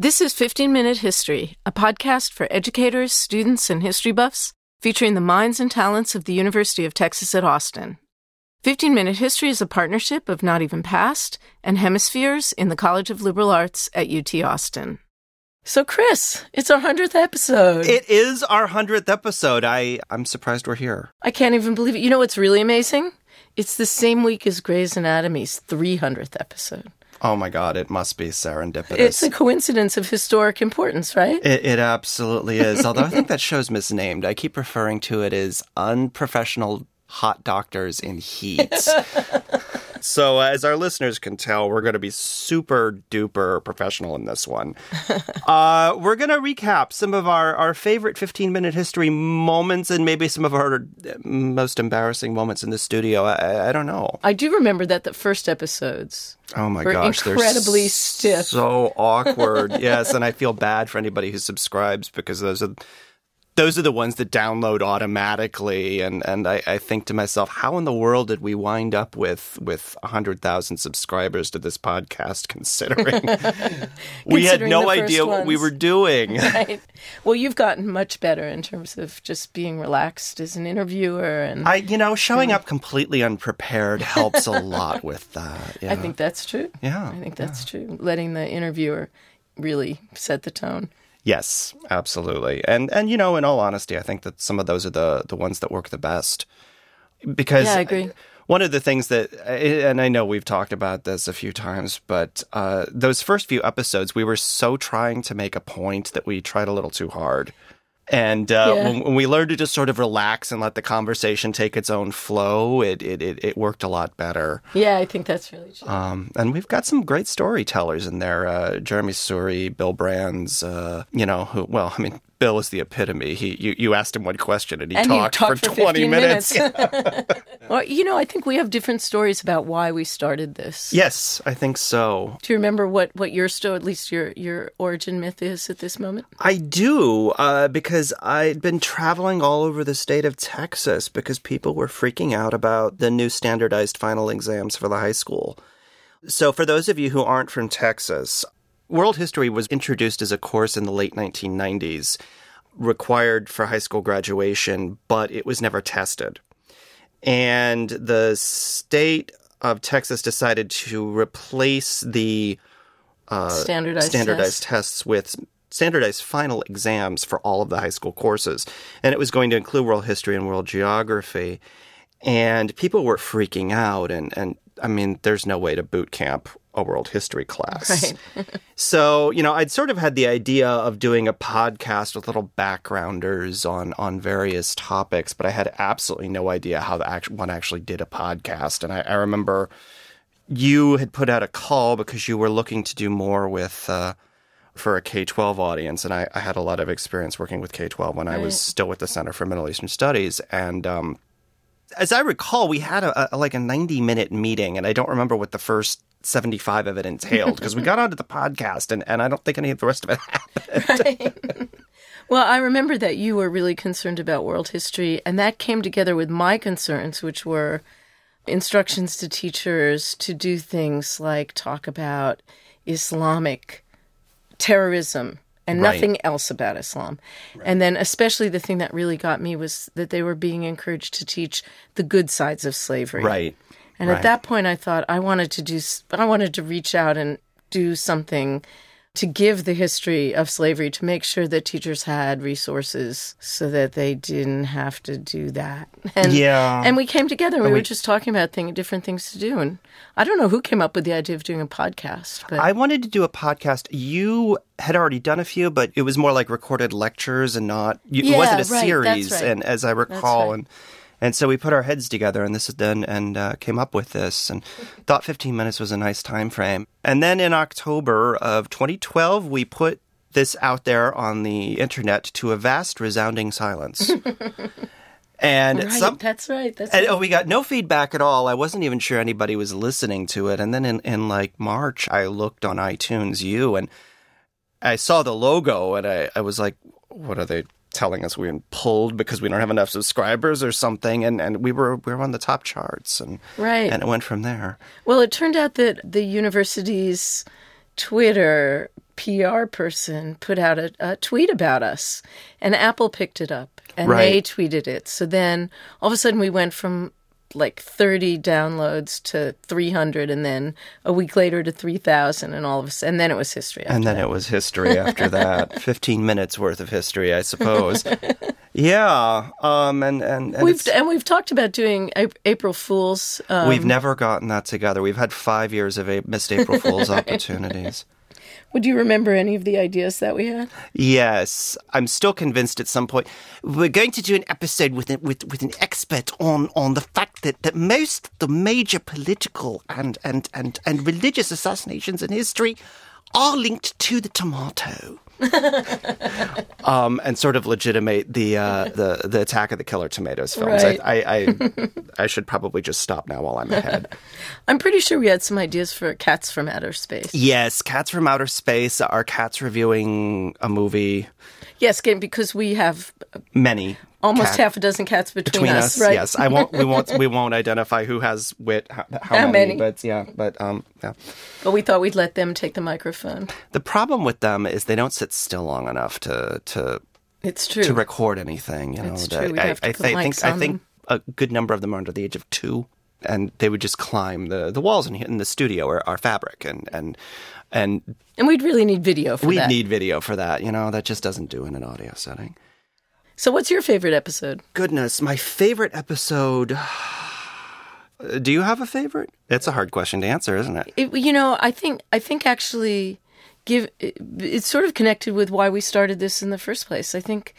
This is 15 Minute History, a podcast for educators, students, and history buffs featuring the minds and talents of the University of Texas at Austin. 15 Minute History is a partnership of Not Even Past and Hemispheres in the College of Liberal Arts at UT Austin. So, Chris, it's our 100th episode. It is our 100th episode. I, I'm surprised we're here. I can't even believe it. You know what's really amazing? It's the same week as Grey's Anatomy's 300th episode. Oh my God, it must be serendipitous. It's a coincidence of historic importance, right? It, it absolutely is. Although I think that show's misnamed. I keep referring to it as unprofessional hot doctors in heat. so, uh, as our listeners can tell, we're going to be super duper professional in this one. uh, we're going to recap some of our, our favorite 15 minute history moments and maybe some of our most embarrassing moments in the studio. I, I don't know. I do remember that the first episodes. Oh my gosh, incredibly they're incredibly stiff. So awkward. yes, and I feel bad for anybody who subscribes because those are those are the ones that download automatically and and I, I think to myself how in the world did we wind up with with 100,000 subscribers to this podcast considering we had no idea what we were doing Right. Well, you've gotten much better in terms of just being relaxed as an interviewer, and I, I you know showing up completely unprepared helps a lot with that yeah. think that's true. yeah I think that's true. Letting the interviewer really set the tone. Yes, absolutely. And and you know, in all honesty, I think that some of those are the the ones that work the best. Because Yeah, I agree. One of the things that, and I know we've talked about this a few times, but uh, those first few episodes, we were so trying to make a point that we tried a little too hard. And uh, Yeah. when, when we learned to just sort of relax and let the conversation take its own flow, it it, it, it worked a lot better. Yeah, I think that's really true. Um, and we've got some great storytellers in there. Uh, Jeremi Suri, Bill Brands, uh, you know, who, well, I mean, Bill is the epitome. He, you, you asked him one question and he and talked, talked for, for 20 15 minutes. well, you know, I think we have different stories about why we started this. yes, I think so. Do you remember what what your story, at least your your origin myth is at this moment? I do, uh, because I'd been traveling all over the state of Texas because people were freaking out about the new standardized final exams for the high school. So, for those of you who aren't from Texas, world history was introduced as a course in the late 1990s, required for high school graduation, but it was never tested. And the state of Texas decided to replace the uh, Standardized standardized tests. tests with standardized final exams for all of the high school courses. And it was going to include world history and world geography. And people were freaking out. And, and I mean, there's no way to boot camp a world history class. Right. So, you know, I'd sort of had the idea of doing a podcast with little backgrounders on on various topics, but I had absolutely no idea how the act- one actually did a podcast. And I, I remember you had put out a call because you were looking to do more with uh, for a K twelve audience, and I, I had a lot of experience working with K twelve when I was still with the Center for Middle Eastern Studies, and um, as I recall, we had a, a like a ninety minute meeting, and I don't remember what the first. 75 of it entailed because we got onto the podcast and, and I don't think any of the rest of it happened. Well, I remember that you were really concerned about world history, and that came together with my concerns, which were instructions to teachers to do things like talk about Islamic terrorism and Right. nothing else about Islam. And then, especially the thing that really got me was that they were being encouraged to teach the good sides of slavery. Right. And Right. at that point, I thought I wanted to do, I wanted to reach out and do something to give the history of slavery to make sure that teachers had resources so that they didn't have to do that. And, Yeah. And we came together and we, we- were just talking about thing, different things to do. And I don't know who came up with the idea of doing a podcast, but I wanted to do a podcast. You had already done a few, but it was more like recorded lectures and not. You, it Yeah, wasn't a right, series, right. and as I recall, right. and and so we put our heads together, and this is done, and uh, came up with this, and thought 15 minutes was a nice time frame. And then in October of 2012, we put this out there on the internet to a vast, resounding silence. and right, some that's right. That's and right. oh, we got no feedback at all. I wasn't even sure anybody was listening to it. And then in, in like March, I looked on iTunes U and I saw the logo and I, I was like, what are they telling us? We're pulled because we don't have enough subscribers or something. And, and we were we were on the top charts and Right. and it went from there. Well, it turned out that the university's Twitter PR person put out a, a tweet about us, and Apple picked it up and they tweeted it. So then all of a sudden we went from like 30 downloads to 300 and then a week later to 3000 and all of a sudden and then it was history after And then it was history after that. 15 minutes worth of history, I suppose. yeah. Um, and, and, and we've and we've talked about doing April Fools. Um, we've never gotten that together. We've had five years of a- missed April Fool's opportunities. Would you remember any of the ideas that we had? Yes, I'm still convinced at some point we're going to do an episode with with with an expert on on the fact that, that most of the major political and, and, and, and religious assassinations in history are linked to the tomato. um, and sort of legitimate the uh, the the attack of the killer tomatoes films. Right. I, I, I I should probably just stop now while I'm ahead. I'm pretty sure we had some ideas for Cats from Outer Space. yes, Cats from Outer Space. are cats reviewing a movie. Yes, again, because we have Many almost cat- half a dozen cats between, between us, us. right? Yes, I won't. We won't. We won't identify who has wit. How, how, How many, many? But yeah. But um. Yeah. But we thought we'd let them take the microphone. The problem with them is they don't sit still long enough to to It's true. to record anything. You know. It's true. I, I, I think I think a good number of them are under the age of two, and they would just climb the the walls in, in the studio or our fabric and and. And and we'd really need video for we that. need video for that, you know. That just doesn't do in an audio setting. so, what's your favorite episode? Goodness, my favorite episode. Do you have a favorite? It's a hard question to answer, isn't it? It, you know, I think I think actually, give it, it's sort of connected with why we started this in the first place. I think.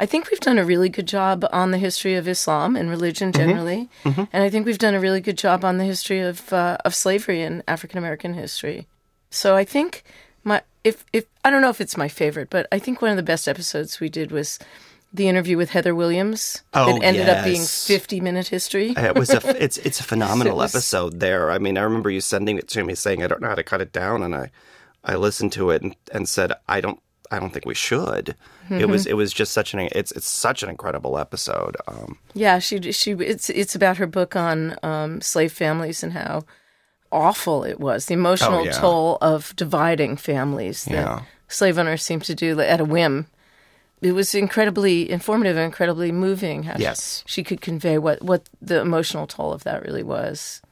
I think we've done a really good job on the history of Islam and religion mm-hmm. generally, mm-hmm. and I think we've done a really good job on the history of uh, of slavery and African American history. So I think my if if I don't know if it's my favorite, but I think one of the best episodes we did was the interview with Heather Williams Oh, that ended up being 50 minute history. Uh, it was a it's it's a phenomenal It was- episode there. I mean, I remember you sending it to me saying I don't know how to cut it down and I I listened to it and, and said I don't I don't think we should. It was Mm-hmm. it was just such an it's it's such an incredible episode. Um, Yeah, she she it's it's about her book on um, slave families and how awful it was, the emotional Oh, yeah. toll of dividing families that Yeah. slave owners seem to do at a whim. It was incredibly informative and incredibly moving how she- Yes. she, could convey what, what the emotional toll of that really was.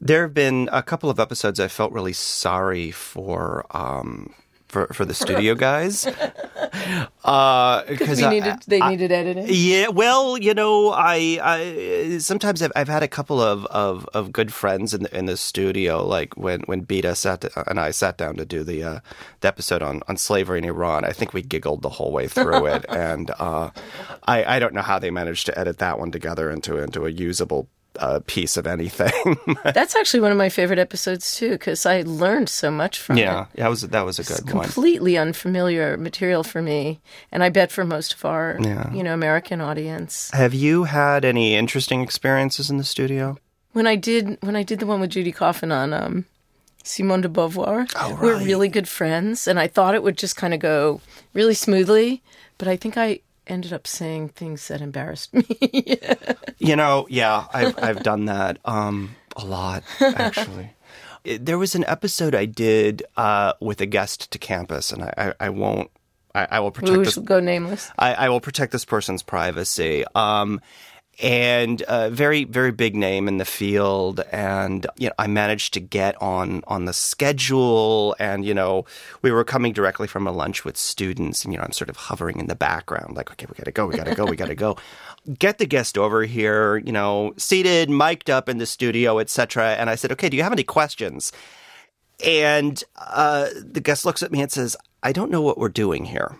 there have been a couple of episodes I felt really sorry for um for for the studio guys. Uh because needed, they needed editing. Yeah, well, you know, I, I sometimes I've, I've had a couple of, of, of good friends in the in the studio, like when when Beeta sat and I sat down to do the uh, the episode on, on slavery in Iran. I think we giggled the whole way through it, and uh, I I don't know how they managed to edit that one together into into a usable uh, piece of anything. That's actually one of my favorite episodes too, because I learned so much from it. yeah, that was that was a good one. completely unfamiliar material for me, and I bet for most of our, Yeah. you know, American audience. Have you had any interesting experiences in the studio? When I did, when I did the one with Judy Coffin on um, Simone de Beauvoir, Oh, right. we're really good friends, and I thought it would just kind of go really smoothly, but I think I ended up saying things that embarrassed me. You know, yeah, I've I've done that um, a lot actually. There was an episode I did uh, with a guest to campus, and I, I, I won't. I, I will protect we this. should go nameless. I, I will protect this person's privacy. Um, and a very, very big name in the field. And, you know, I managed to get on, on the schedule. And, you know, we were coming directly from a lunch with students. And, you know, I'm sort of hovering in the background, like, okay, we gotta go, we gotta go, we gotta go. Get the guest over here, you know, seated, mic'd up in the studio, etc. And I said, okay, do you have any questions? And uh, the guest looks at me and says, I don't know what we're doing here.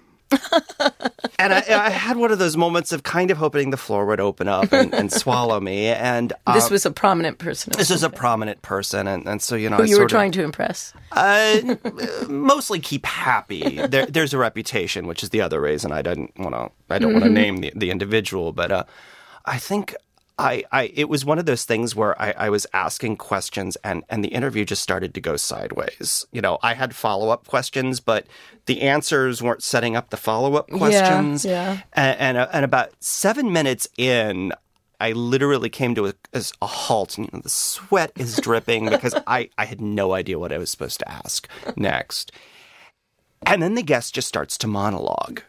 And I, I had one of those moments of kind of hoping the floor would open up and, and swallow me. And uh, This was a prominent person. this was a prominent person, and, and so you know, who you were trying of, to impress. uh, mostly keep happy. There, there's a reputation, which is the other reason I didn't want to. I don't want to name the, the individual, but uh, I think I, I, it was one of those things where I, I was asking questions, and and the interview just started to go sideways. You know, I had follow up questions, but the answers weren't setting up the follow up questions. yeah. And and, uh, and about seven minutes in. I literally came to a, a halt, and you know, the sweat is dripping because I, I had no idea what I was supposed to ask next. And then the guest just starts to monologue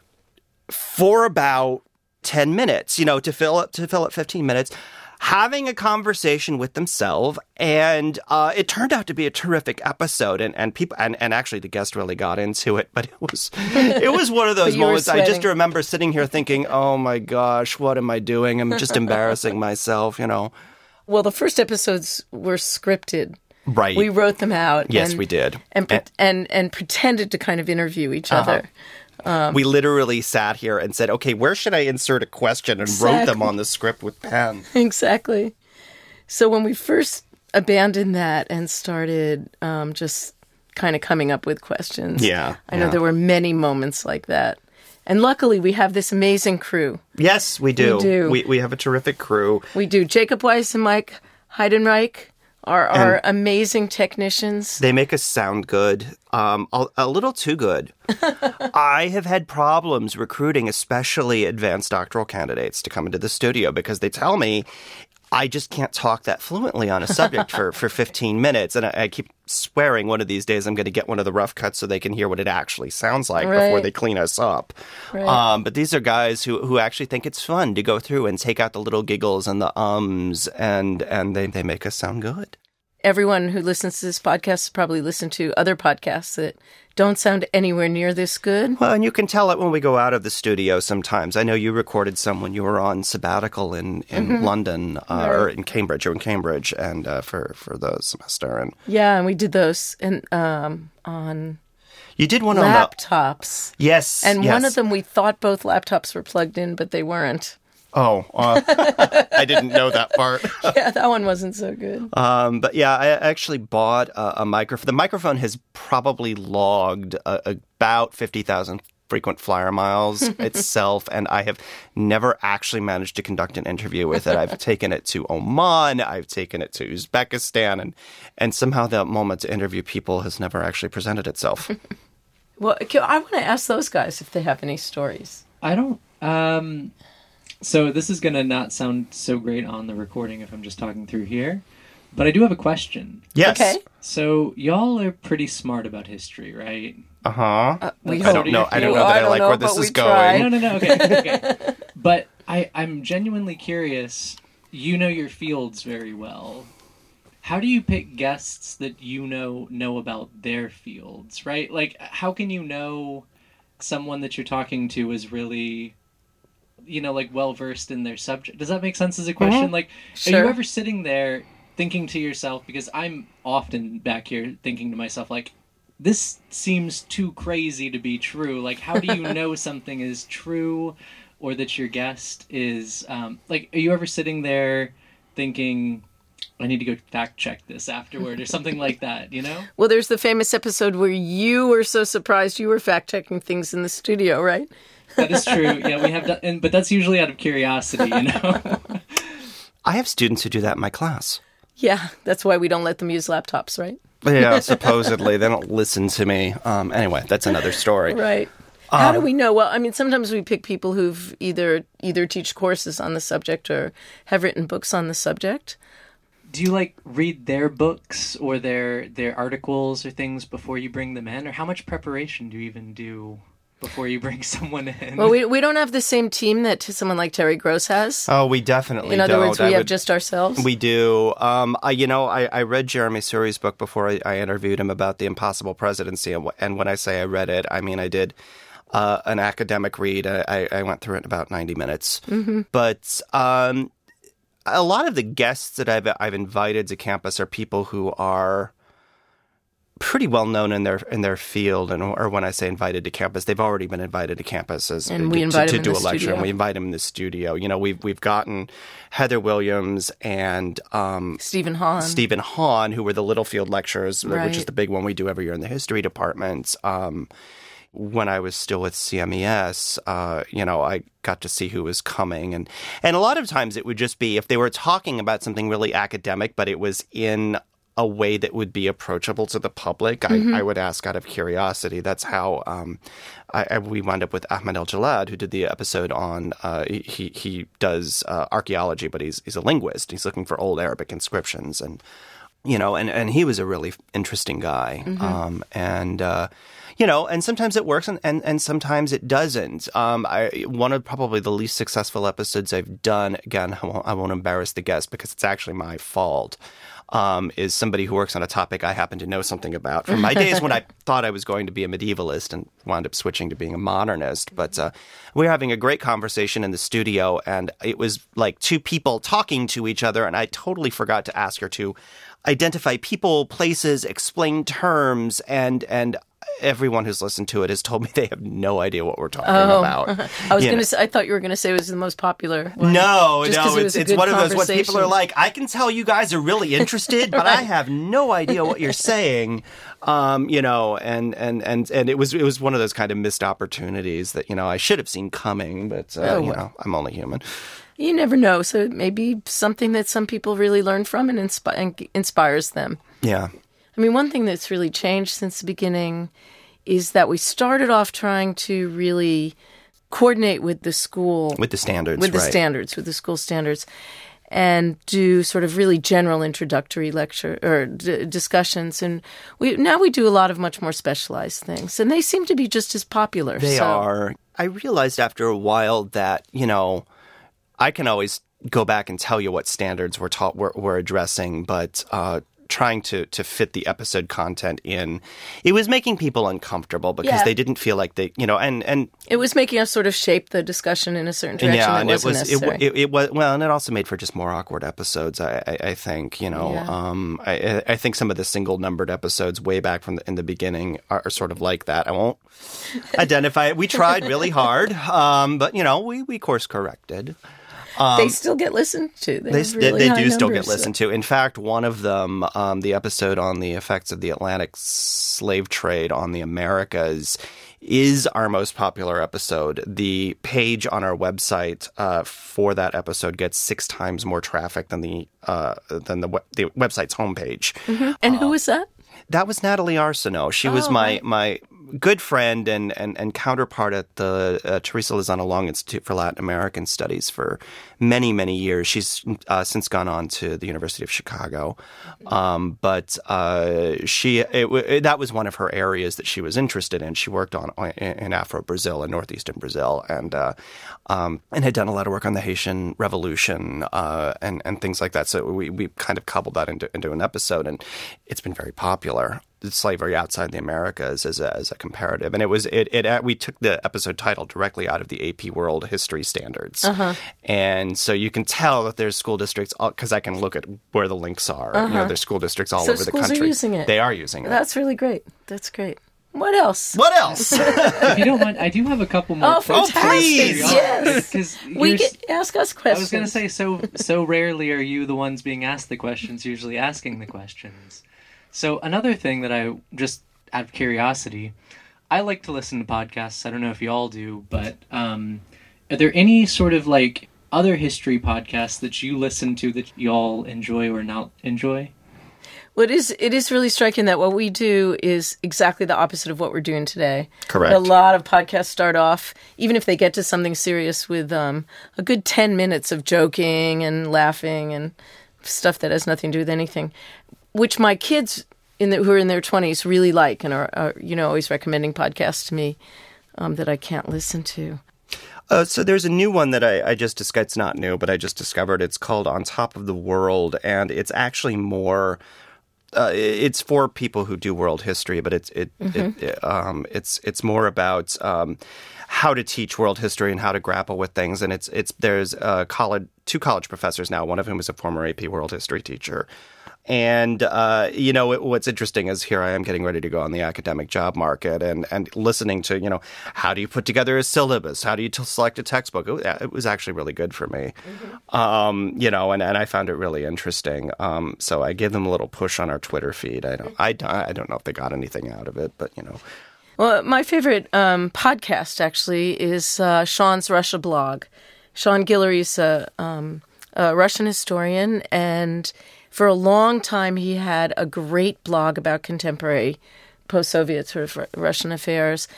for about 10 minutes, you know, to fill up to fill up 15 minutes having a conversation with themselves and uh, it turned out to be a terrific episode and, and people and, and actually the guest really got into it but it was it was one of those moments i just remember sitting here thinking oh my gosh what am i doing i'm just embarrassing myself you know well the first episodes were scripted Right. We wrote them out. Yes, and, we did. And, and, and and pretended to kind of interview each uh-huh. other. Um, we literally sat here and said, "Okay, where should I insert a question?" and exactly. wrote them on the script with pen. Exactly. So when we first abandoned that and started um, just kind of coming up with questions, yeah, I know yeah. there were many moments like that. And luckily, we have this amazing crew. Yes, we do. We do. We, we have a terrific crew. We do. Jacob Weiss and Mike Heidenreich are our amazing technicians. They make us sound good, um, a, a little too good. I have had problems recruiting, especially advanced doctoral candidates, to come into the studio because they tell me I just can't talk that fluently on a subject for, for 15 minutes. And I, I, keep swearing one of these days I'm going to get one of the rough cuts so they can hear what it actually sounds like right. before they clean us up. Right. Um, but these are guys who, who actually think it's fun to go through and take out the little giggles and the ums, and, and they, they make us sound good. Everyone who listens to this podcast has probably listened to other podcasts that don't sound anywhere near this good. Well, and you can tell it when we go out of the studio sometimes. I know you recorded some when you were on sabbatical in, in mm-hmm. London uh, right. or in Cambridge or in Cambridge and uh, for, for the semester. and Yeah, and we did those in, um, on you did one laptops. on laptops. Yes. And yes. one of them we thought both laptops were plugged in, but they weren't. Oh, uh, I didn't know that part. yeah, that one wasn't so good. Um, but yeah, I actually bought a, a microphone. The microphone has probably logged uh, about 50,000 frequent flyer miles itself, and I have never actually managed to conduct an interview with it. I've taken it to Oman, I've taken it to Uzbekistan, and, and somehow the moment to interview people has never actually presented itself. well, I want to ask those guys if they have any stories. I don't. Um, so this is gonna not sound so great on the recording if I'm just talking through here, but I do have a question. Yes. Okay. So y'all are pretty smart about history, right? Uh-huh. Uh, we I don't know. I don't know that I, I like know, where this is try. going. No, no, no. Okay, okay. but I, I'm genuinely curious. You know your fields very well. How do you pick guests that you know know about their fields, right? Like, how can you know someone that you're talking to is really you know like well versed in their subject does that make sense as a question mm-hmm. like sure. are you ever sitting there thinking to yourself because i'm often back here thinking to myself like this seems too crazy to be true like how do you know something is true or that your guest is um, like are you ever sitting there thinking I need to go fact check this afterward or something like that, you know? Well, there's the famous episode where you were so surprised you were fact checking things in the studio, right? That is true. Yeah, we have done, but that's usually out of curiosity, you know. I have students who do that in my class. Yeah, that's why we don't let them use laptops, right? yeah, supposedly they don't listen to me. Um, anyway, that's another story. Right. How do um, we know? Well, I mean, sometimes we pick people who've either either teach courses on the subject or have written books on the subject. Do you like read their books or their their articles or things before you bring them in, or how much preparation do you even do before you bring someone in. Well, we, we don't have the same team that someone like Terry Gross has. Oh, we definitely. In other don't. words, we I have would, just ourselves. We do. Um, I, you know, I, I read Jeremi Suri's book before I, I, interviewed him about the impossible presidency, and, and, when I say I read it, I mean I did. Uh, an academic read. I, I, went through it in about ninety minutes, mm-hmm. but um, a lot of the guests that I've I've invited to campus are people who are pretty well known in their in their field, and or when I say invited to campus, they've already been invited to campus as and we invite to, to do a lecture, studio. and we invite them in the studio. You know, we've we've gotten Heather Williams and um, Steven Hahn, Steven Hahn, who were the Littlefield lectures, right. which is the big one we do every year in the history department. Um, when I was still with CMES, uh, you know, I got to see who was coming, and and a lot of times it would just be if they were talking about something really academic, but it was in a way that would be approachable to the public. Mm-hmm. I, I would ask out of curiosity. That's how um, I, I, we wound up with Ahmad Al-Jallad, who did the episode on. Uh, he he does uh, archaeology, but he's he's a linguist. He's looking for old Arabic inscriptions, and you know, and and he was a really interesting guy. Mm-hmm. Um, and uh, you know, and sometimes it works and, and, and sometimes it doesn't. Um, I, one of probably the least successful episodes I've done, again, I won't, I won't embarrass the guest because it's actually my fault, um, is somebody who works on a topic I happen to know something about from my days when I thought I was going to be a medievalist and wound up switching to being a modernist. But uh, we were having a great conversation in the studio and it was like two people talking to each other and I totally forgot to ask her to identify people, places, explain terms, and and everyone who's listened to it has told me they have no idea what we're talking about. I was You gonna. say I thought you were going to say it was the most popular. One. No, Just no, it it's was a it's one of those ones people are like, I can tell you guys are really interested, but I have no idea what you're saying. Um, you know, and and and and it was it was one of those kind of missed opportunities that you know I should have seen coming, but uh, Oh, you well. know I'm only human. You never know. So it may be something that some people really learn from and, inspi- and inspires them. Yeah, I mean, one thing that's really changed since the beginning is that we started off trying to really coordinate with the school with the standards, with the right. standards, with the school standards, and do sort of really general introductory lecture or d- discussions. And we now we do a lot of much more specialized things, and they seem to be just as popular. They so- are. I realized after a while that you know, I can always go back and tell you what standards we're taught we're, we're addressing, but uh, trying to to fit the episode content in, it was making people uncomfortable because Yeah. they didn't feel like they, you know, and and It was making us sort of shape the discussion in a certain direction. yeah, that and it was it, it, it was well, and it also made for just more awkward episodes. I I, I think you know, Yeah. um, I I think some of the single numbered episodes way back from the, in the beginning are, are sort of like that. I won't identify it. We tried really hard, um, but you know, we we course corrected. They still get listened to. They, They, have they, they do still get listened to. In fact, one of them, um, the episode on the effects of the Atlantic slave trade on the Americas, is our most popular episode. The page on our website uh, for that episode gets six times more traffic than the uh, than the, the website's homepage. And who was that? That was Natalie Arsenault. She was Oh, my right. my good friend and, and, and counterpart at the uh, Teresa Lozano Long Institute for Latin American Studies for many many years. She's uh, since gone on to the University of Chicago, um, but uh, she it, it, that was one of her areas that she was interested in. She worked on in, Afro Brazil and northeastern Brazil, and uh, um, and had done a lot of work on the Haitian Revolution uh, and and things like that. So we we kind of cobbled that into into an episode, and it's been very popular. Slavery outside the Americas as a, as a comparative, and it was it, it we took the episode title directly out of the AP World History Standards, uh-huh. and so you can tell that there's school districts because I can look at where the links are. You know, uh-huh. there's school districts all So over the schools are country. using it. They are using it. That's really great. That's great. What else? what else? if you don't mind, I do have a couple more. Oh, questions. fantastic! Oh, please. Yes, Because we get ask us questions. I was going to say so so rarely are you the ones being asked the questions, usually asking the questions. So another thing that I just out of curiosity, I like to listen to podcasts. I don't know if you all do, but um, are there any sort of like other history podcasts that you listen to that y'all enjoy or not enjoy? Well, it is it is really striking that what we do is exactly the opposite of what we're doing today. Correct. A lot of podcasts start off, even if they get to something serious, with um, a good ten minutes of joking and laughing and stuff that has nothing to do with anything, which my kids in the, who are in their twenties really like and are, are you know always recommending podcasts to me um, that I can't listen to. Uh, so there's a new one that I, I just discovered. It's not new, but I just discovered. It's called On Top of the World, and it's actually more. Uh, it's for people who do world history, but it's it, it, it um, it's it's more about um, how to teach world history and how to grapple with things. And it's it's there's uh, college two college professors now, one of whom is a former AP world history teacher. And uh, you know it, what's interesting is here I am getting ready to go on the academic job market and and listening to you know how do you put together a syllabus? How do you t- select a textbook? It, it was actually really good for me, um, you know, and, and I found it really interesting. Um, so I gave them a little push on our Twitter feed. I don't I, don't- I don't know if they got anything out of it, but you know, Well, my favorite um, podcast actually is uh, Sean's Russia blog. Sean Guillory is a, um, a Russian historian and For a long time, he had a great blog about contemporary post Soviet sort of Russian affairs.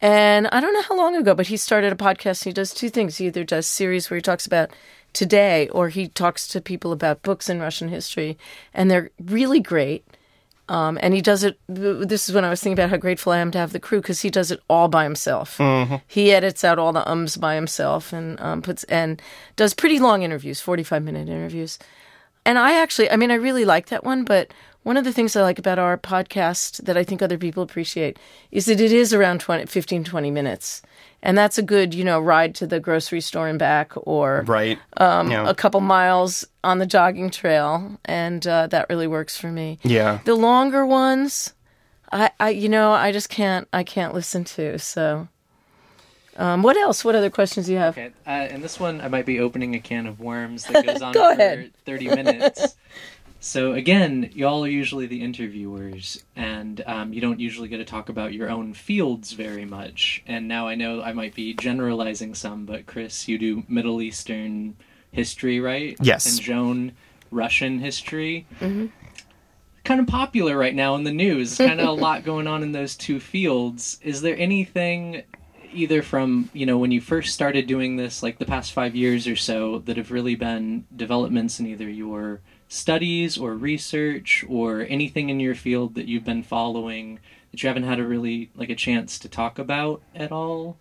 And I don't know how long ago, but he started a podcast. and He does two things. He either does series where he talks about today or he talks to people about books in Russian history. And they're really great. Um, and he does it. This is when I was thinking about how grateful I am to have the crew because he does it all by himself. Mm-hmm. He edits out all the ums by himself and um, puts and does pretty long interviews, forty-five minute interviews. And I actually, I mean, I really like that one. But one of the things I like about our podcast that I think other people appreciate is that it is around 20, 15, 20 minutes. And that's a good, you know, ride to the grocery store and back, or Right. um, Yeah. a couple miles on the jogging trail, and uh, that really works for me. Yeah. The longer ones, I, I, you know, I just can't, I can't listen to. So, um, what else? What other questions do you have? Okay, uh, and this one I might be opening a can of worms that goes on Go for ahead. 30 minutes. so again, y'all are usually the interviewers, and um, you don't usually get to talk about your own fields very much. And now I know I might be generalizing some, but Chris, you do Middle Eastern history, right? Yes. And Joan, Russian history. Kind of popular right now in the news. Kind of a lot going on in those two fields. Is there anything either from you know when you first started doing this like the past five years or so that have really been developments in either your studies or research or anything in your field that you've been following that you haven't had a really like a chance to talk about at all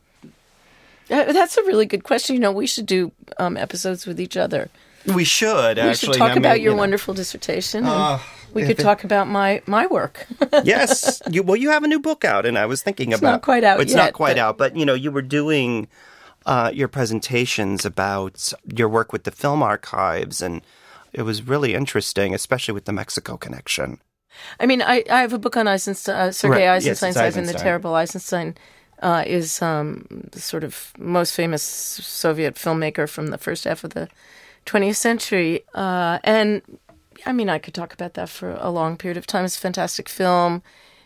Uh, That's a really good question. You know, we should do um, episodes with each other. We should We actually. should talk I mean, about your you know. wonderful dissertation. and Uh, we could it- talk about my my work. yes. You, well, you have a new book out, and I was thinking It's about. not quite out It's yet, not quite but- out, but you know, you were doing uh, your presentations about your work with the film archives, and it was really interesting, especially with the Mexico connection. I mean, I, I have a book on Eisenstein, uh, Sergei Right, yes, Eisenstein's life, and the terrible Eisenstein uh, is um, the sort of most famous Soviet filmmaker from the first half of the 20th century. Uh, and I mean, I could talk about that for a long period of time. It's a fantastic film.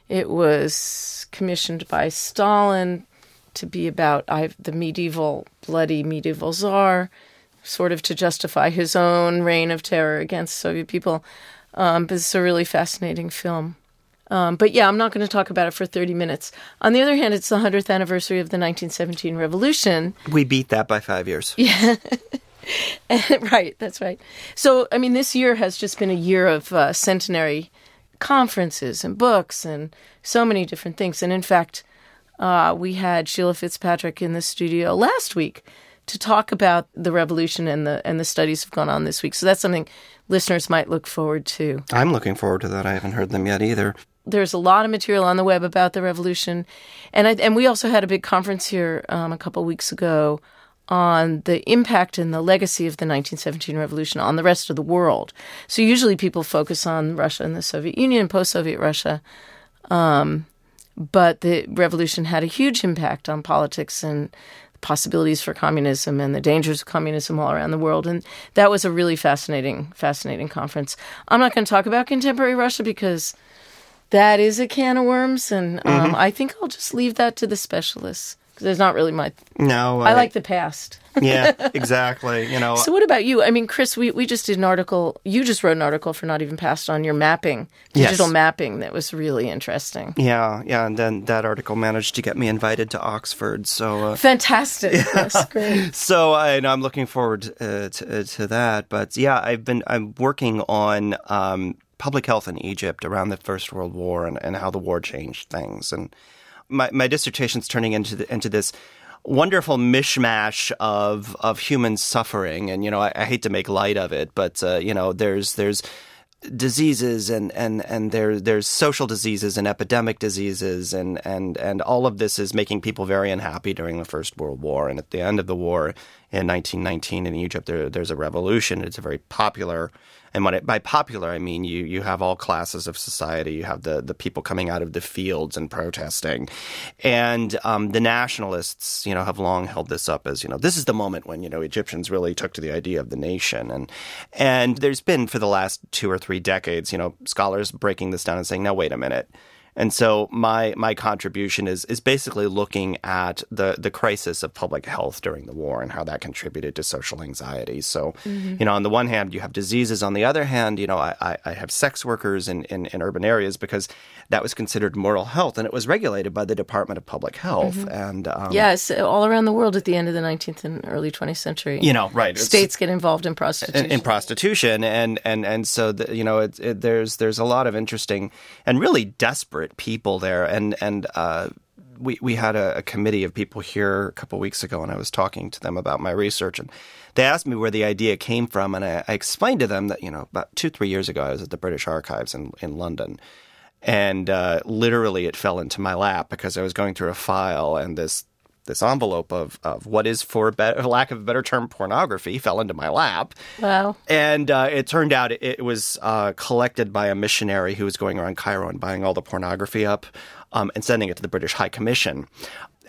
It was commissioned by Stalin to be about I, the medieval, bloody medieval czar, sort of to justify his own reign of terror against Soviet people. Um, but it's a really fascinating film. Um, but yeah, I'm not going to talk about it for 30 minutes. On the other hand, it's the 100th anniversary of the 1917 revolution. We beat that by five years. right, that's right. So, I mean, this year has just been a year of uh, centenary conferences and books and so many different things. And in fact, uh, we had Sheila Fitzpatrick in the studio last week to talk about the revolution and the and the studies have gone on this week. So that's something listeners might look forward to. I'm looking forward to that. I haven't heard them yet either. there's a lot of material on the web about the revolution, and I, and we also had a big conference here um, a couple weeks ago on the impact and the legacy of the 1917 revolution on the rest of the world. So usually people focus on Russia and the Soviet Union, post-Soviet Russia, um, but the revolution had a huge impact on politics and possibilities for communism and the dangers of communism all around the world. And that was a really fascinating, fascinating conference. I'm not going to talk about contemporary Russia because that is a can of worms, and um, I think I'll just leave that to the specialists it's not really my. No, I like the past. yeah, exactly. You know, So, what about you? I mean, Chris, we, we just did an article. You just wrote an article for Not Even Past on your mapping, digital Yes. mapping, that was really interesting. yeah, yeah, and then that article managed to get me invited to Oxford. So, uh, Fantastic. Yes, great. so I, and I'm looking forward uh, to, uh, to that. But yeah, I've been I'm working on um, public health in Egypt around the First World War and, and how the war changed things. And my my dissertation's turning into the, into this wonderful mishmash of of human suffering. And you know, I, I hate to make light of it, but uh, you know, there's there's diseases and and and there there's social diseases and epidemic diseases and and and all of this is making people very unhappy during the First World War and at the end of the war in 1919 in Egypt there there's a revolution. It's a very popular. And it, by popular I mean you you have all classes of society. You have the the people coming out of the fields and protesting. And um, the nationalists you know have long held this up as you know this is the moment when you know Egyptians really took to the idea of the nation. And and there's been for the last two or three decades you know scholars breaking this down and saying now wait a minute And so my my contribution is is basically looking at the the crisis of public health during the war and how that contributed to social anxiety. So, mm-hmm. you know, on the one hand, you have diseases. On the other hand, you know, I, I have sex workers in, in, in urban areas because that was considered moral health, and it was regulated by the Department of Public Health. Mm-hmm. And um, yes, all around the world at the end of the 19th and early 20th century, you know, right, states get involved in prostitution. In, in prostitution, and and and so the, you know, it, it, there's there's a lot of interesting and really desperate people there, and and. Uh, we, we had a, a, committee of people here a couple weeks ago, and I was talking to them about my research, and they asked me where the idea came from, and I, I, explained to them that you know about two three years ago I was at the British Archives in in London, and uh, literally it fell into my lap because I was going through a file and this this envelope of, of what is for be- lack of a better term pornography fell into my lap. Wow! And uh, it turned out it, it was uh, collected by a missionary who was going around Cairo and buying all the pornography up um, and sending it to the British High Commission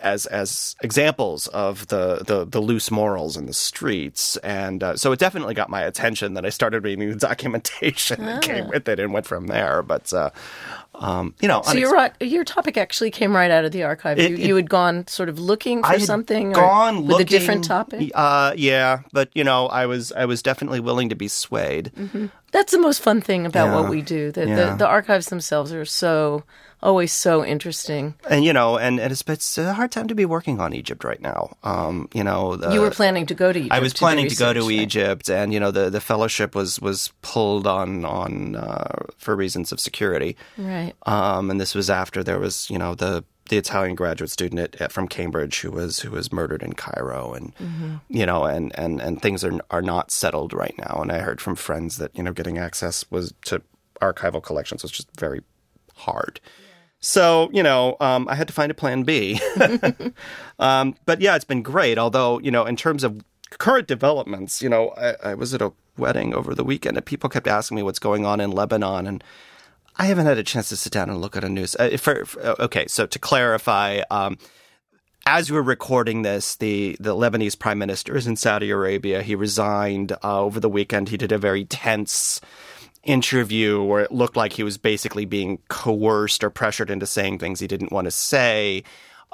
as as examples of the, the, the loose morals in the streets, and uh, so it definitely got my attention. That I started reading the documentation oh. that came ah. with it, and went from there. But uh, um, you know, so your right, your topic actually came right out of the archive. It, you, it, you, had gone sort of looking for something, gone with a different topic. Uh, yeah, but you know, I was I was definitely willing to be swayed. Mm-hmm. That's the most fun thing about yeah. what we do. The, yeah. the, the archives themselves are so always so interesting. And you know, and, and it's, it's a hard time to be working on Egypt right now. Um, you know, the, you were planning to go to Egypt. I was planning to, go to Egypt, and you know, the, the fellowship was was pulled on on uh, for reasons of security. Right. Um, and this was after there was you know the the Italian graduate student at, at, from Cambridge who was who was murdered in Cairo, and mm-hmm. you know, and, and and things are are not settled right now. And I heard from friends that you know getting access was to archival collections was just very hard. So, you know, um, I had to find a plan B. um, but yeah, it's been great. Although, you know, in terms of current developments, you know, I, I, was at a wedding over the weekend and people kept asking me what's going on in Lebanon. And I haven't had a chance to sit down and look at a news. Uh, for, for, uh, okay, so to clarify, um, as we're recording this, the, the Lebanese prime minister is in Saudi Arabia. He resigned uh, over the weekend. He did a very tense interview where it looked like he was basically being coerced or pressured into saying things he didn't want to say.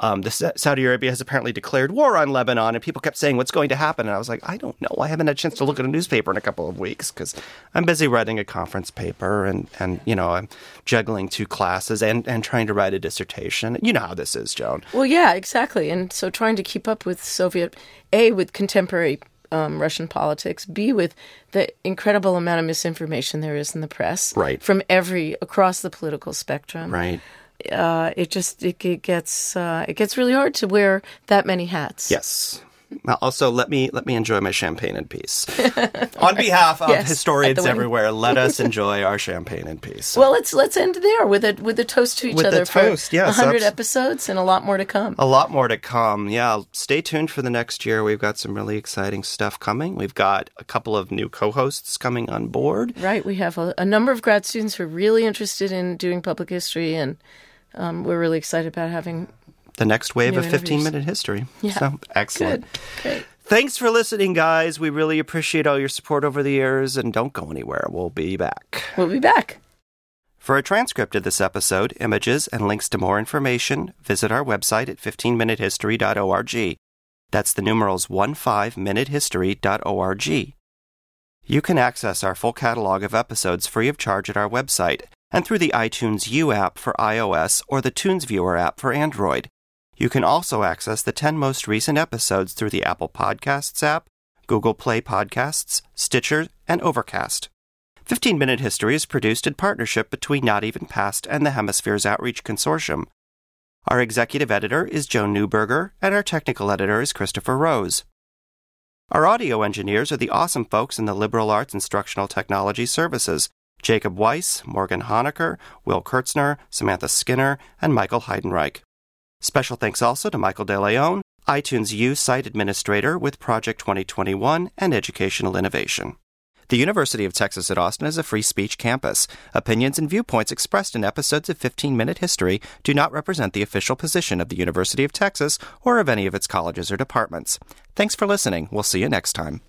Um, the Saudi Arabia has apparently declared war on Lebanon, and people kept saying, "What's going to happen?" And I was like, "I don't know. I haven't had a chance to look at a newspaper in a couple of weeks because I'm busy writing a conference paper, and and you know I'm juggling two classes and and trying to write a dissertation. You know how this is, Joan. Well, yeah, exactly. And so trying to keep up with Soviet, a with contemporary um, Russian politics, B with the incredible amount of misinformation there is in the press, right, from every across the political spectrum, right. Uh, it just it, it gets uh, it gets really hard to wear that many hats. Yes, also, let me let me enjoy my champagne in peace. On behalf of yes, historians everywhere, let us enjoy our champagne in peace. Well, let's let's end there with a with a toast to each with other toast, for yes, hundred episodes and a lot more to come. A lot more to come. Yeah, stay tuned for the next year. We've got some really exciting stuff coming. We've got a couple of new co-hosts coming on board. Right, we have a, a number of grad students who are really interested in doing public history and. Um, we're really excited about having the next wave New of 15 minute history. Yeah. So excellent. Good. Great. Thanks for listening, guys. We really appreciate all your support over the years, and don't go anywhere. We'll be back. We'll be back. For a transcript of this episode, images, and links to more information, visit our website at 15minutehistory.org. That's the numerals 15minutehistory.org. You can access our full catalog of episodes free of charge at our website and through the iTunes U app for iOS or the Tunes Viewer app for Android. You can also access the 10 most recent episodes through the Apple Podcasts app, Google Play Podcasts, Stitcher, and Overcast. 15 Minute History is produced in partnership between Not Even Past and the Hemispheres Outreach Consortium. Our executive editor is Joan Neuberger, and our technical editor is Christopher Rose. Our audio engineers are the awesome folks in the Liberal Arts Instructional Technology Services Jacob Weiss, Morgan Honecker, Will Kurtzner, Samantha Skinner, and Michael Heidenreich. Special thanks also to Michael DeLeon, iTunes U site administrator with Project 2021 and Educational Innovation. The University of Texas at Austin is a free speech campus. Opinions and viewpoints expressed in episodes of 15 Minute History do not represent the official position of the University of Texas or of any of its colleges or departments. Thanks for listening. We'll see you next time.